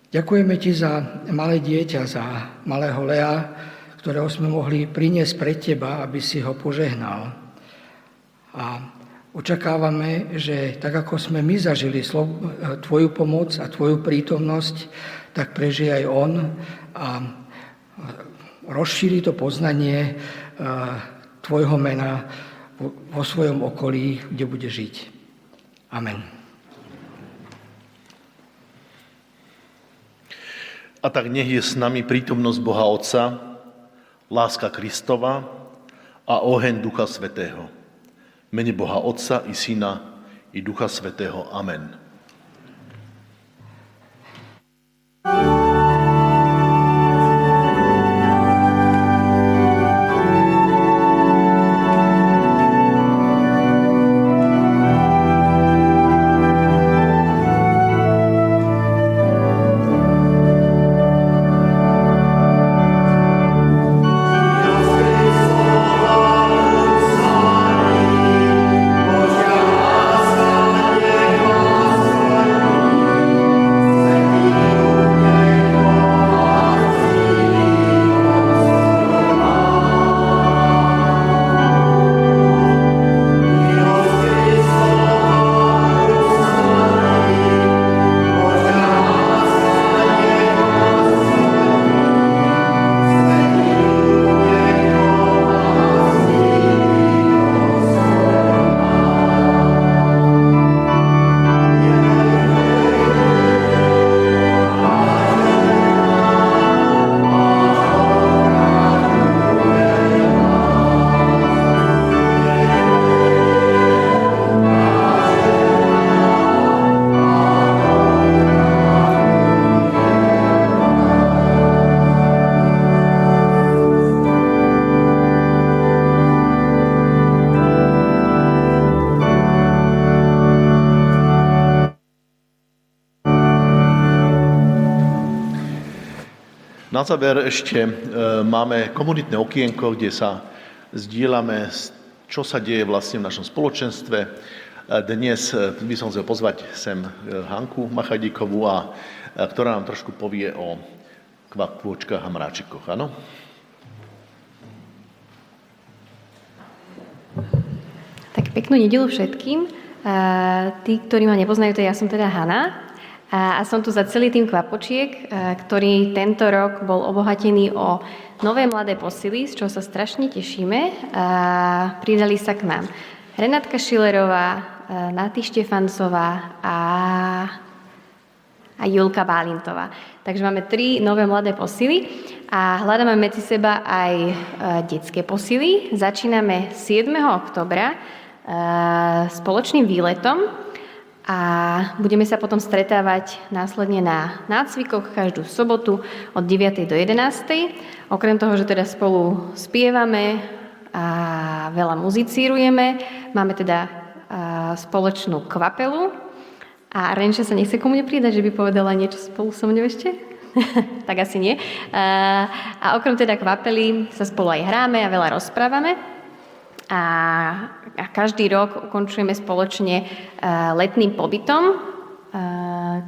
Ďakujeme Ti za malé dieťa, za malého Lea, ktorého sme mohli priniesť pred Teba, aby si ho požehnal. A Očakávame, že tak ako sme my zažili Tvoju pomoc a Tvoju prítomnosť, tak prežije aj On a rozšíri to poznanie Tvojho mena vo svojom okolí, kde bude žiť. Amen. A tak nech je s nami prítomnosť Boha Otca, láska Kristova a oheň Ducha Svetého mene Boha Otca i Syna i Ducha Svetého. Amen. Na záver ešte e, máme komunitné okienko, kde sa sdílame, čo sa deje vlastne v našom spoločenstve. E, dnes by som chcel pozvať sem Hanku Machadíkovú, a, ktorá nám trošku povie o kvapôčkách a mráčikoch. Áno? Tak peknú nedelu všetkým. Tí, ktorí ma nepoznajú, to ja som teda Hanna. A som tu za celý tým kvapočiek, ktorý tento rok bol obohatený o nové mladé posily, z čoho sa strašne tešíme. A pridali sa k nám Renátka Šilerová, Naty Štefancová a a Julka Bálintová. Takže máme tri nové mladé posily a hľadáme medzi seba aj e, detské posily. Začíname 7. oktobra e, spoločným výletom a budeme sa potom stretávať následne na nácvikoch každú sobotu od 9. do 11. Okrem toho, že teda spolu spievame a veľa muzicírujeme, máme teda spoločnú kvapelu, a Renče sa nechce komu nepridať, že by povedala niečo spolu so mnou ešte? tak asi nie. A, a okrem teda kvapely sa spolu aj hráme a veľa rozprávame. A, a každý rok ukončujeme spoločne letným pobytom. A,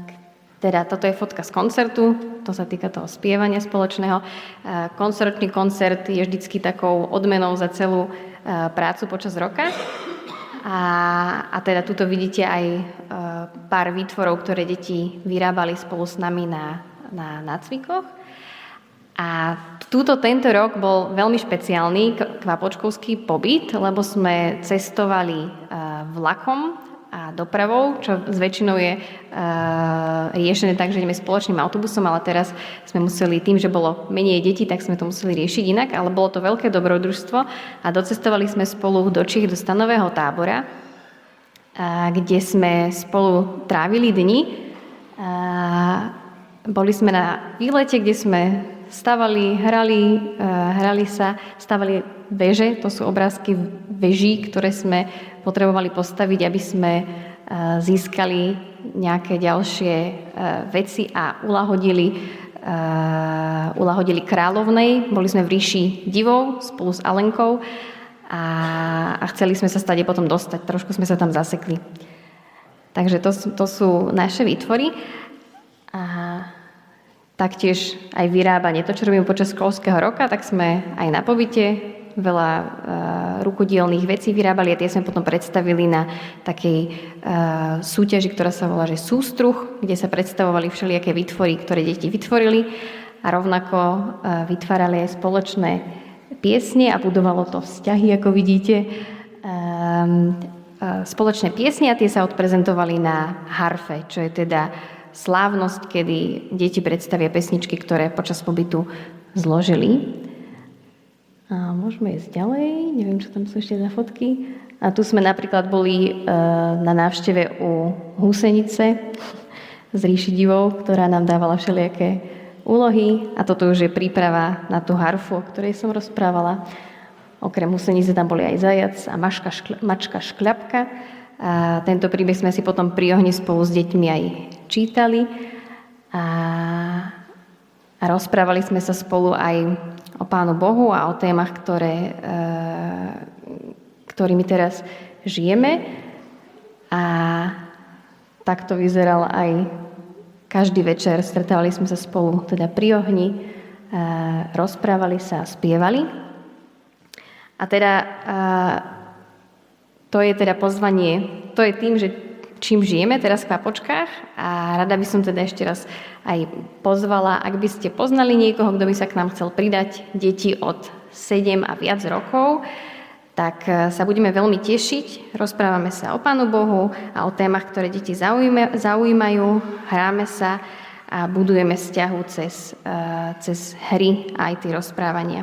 teda toto je fotka z koncertu, to sa týka toho spievania spoločného. Koncertný koncert je vždycky takou odmenou za celú prácu počas roka. A, a teda tuto vidíte aj pár výtvorov, ktoré deti vyrábali spolu s nami na, na nácvikoch. A túto tento rok bol veľmi špeciálny kvapočkovský pobyt, lebo sme cestovali e, vlakom a dopravou, čo s väčšinou je uh, riešené tak, že ideme spoločným autobusom, ale teraz sme museli, tým, že bolo menej detí, tak sme to museli riešiť inak, ale bolo to veľké dobrodružstvo a docestovali sme spolu do Čich, do stanového tábora, uh, kde sme spolu trávili dni. Boli sme na výlete, kde sme stavali, hrali, uh, hrali sa, stavali veže, to sú obrázky veží, ktoré sme potrebovali postaviť, aby sme e, získali nejaké ďalšie e, veci a ulahodili, ulahodili kráľovnej. Boli sme v ríši divov spolu s Alenkou a, a chceli sme sa stade potom dostať. Trošku sme sa tam zasekli. Takže to, to sú naše výtvory. Taktiež aj vyrábanie. To, čo robíme počas školského roka, tak sme aj na pobyte veľa uh, rukodielných vecí vyrábali a tie sme potom predstavili na takej uh, súťaži, ktorá sa volá že Sústruh, kde sa predstavovali všelijaké výtvory, ktoré deti vytvorili a rovnako uh, vytvárali aj spoločné piesne a budovalo to vzťahy, ako vidíte. Um, spoločné piesne a tie sa odprezentovali na harfe, čo je teda slávnosť, kedy deti predstavia pesničky, ktoré počas pobytu zložili. A môžeme ísť ďalej, neviem, čo tam sú ešte za fotky. A tu sme napríklad boli e, na návšteve u Husenice z ríši divov, ktorá nám dávala všelijaké úlohy. A toto už je príprava na tú harfu, o ktorej som rozprávala. Okrem Husenice tam boli aj zajac a mačka, škl- mačka škľapka. A tento príbeh sme si potom pri ohni spolu s deťmi aj čítali. A, a rozprávali sme sa spolu aj o Pánu Bohu a o témach, ktoré, e, ktorými teraz žijeme. A takto vyzeral aj každý večer. Stretávali sme sa spolu teda pri ohni, e, rozprávali sa, spievali. A teda e, to je teda pozvanie, to je tým, že čím žijeme teraz v Papočkách a rada by som teda ešte raz aj pozvala, ak by ste poznali niekoho, kto by sa k nám chcel pridať, deti od 7 a viac rokov, tak e, sa budeme veľmi tešiť. Rozprávame sa o Pánu Bohu a o témach, ktoré deti zaujímajú, hráme sa a budujeme vzťahu cez, e, cez hry a aj tie rozprávania.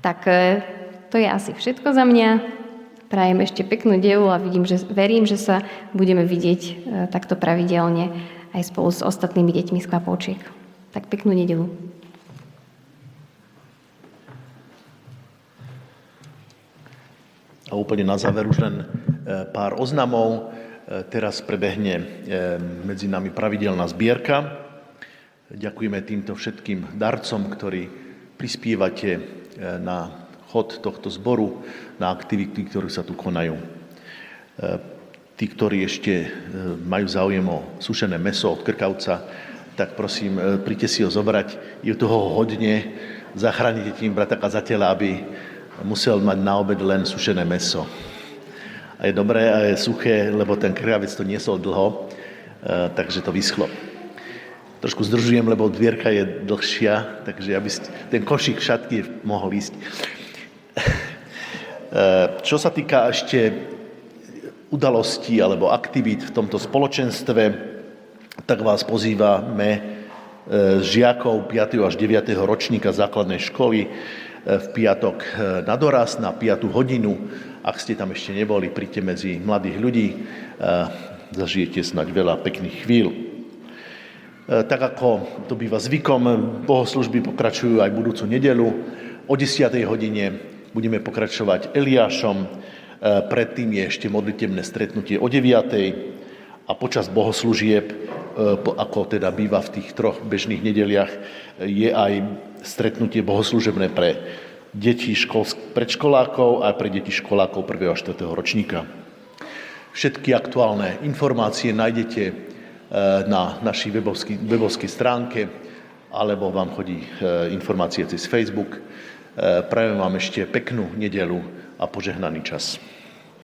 Tak e, to je asi všetko za mňa. Prajem ešte peknú dielu a vidím, že, verím, že sa budeme vidieť e, takto pravidelne aj spolu s ostatnými deťmi z Klapovčiek. Tak peknú nedelu. A úplne na záver už len e, pár oznamov. E, teraz prebehne medzi nami pravidelná zbierka. Ďakujeme týmto všetkým darcom, ktorí prispievate na chod tohto zboru na aktivity, ktoré sa tu konajú. E, tí, ktorí ešte e, majú záujem o sušené meso od krkavca, tak prosím, e, príďte si ho zobrať. Je toho hodne. Zachránite tým brata kazateľa, aby musel mať na obed len sušené meso. A je dobré a je suché, lebo ten krkavec to niesol dlho, takže to vyschlo. Trošku zdržujem, lebo dvierka je dlhšia, takže aby ten košík šatky mohol ísť. Eh, čo sa týka ešte udalostí alebo aktivít v tomto spoločenstve, tak vás pozývame žiakov 5. až 9. ročníka základnej školy v piatok na doraz na 5. hodinu. Ak ste tam ešte neboli, príďte medzi mladých ľudí, zažijete snať veľa pekných chvíľ. Tak ako to býva zvykom, bohoslužby pokračujú aj budúcu nedelu. O 10. hodine budeme pokračovať Eliášom, predtým je ešte modlitebné stretnutie o 9. a počas bohoslužieb, ako teda býva v tých troch bežných nedeliach, je aj stretnutie bohoslužebné pre deti predškolákov a pre deti školákov 1. a 4. ročníka. Všetky aktuálne informácie nájdete na webovskej, webovskej stránke alebo vám chodí informácie cez Facebook. Prajem vám ešte peknú nedelu a požehnaný čas.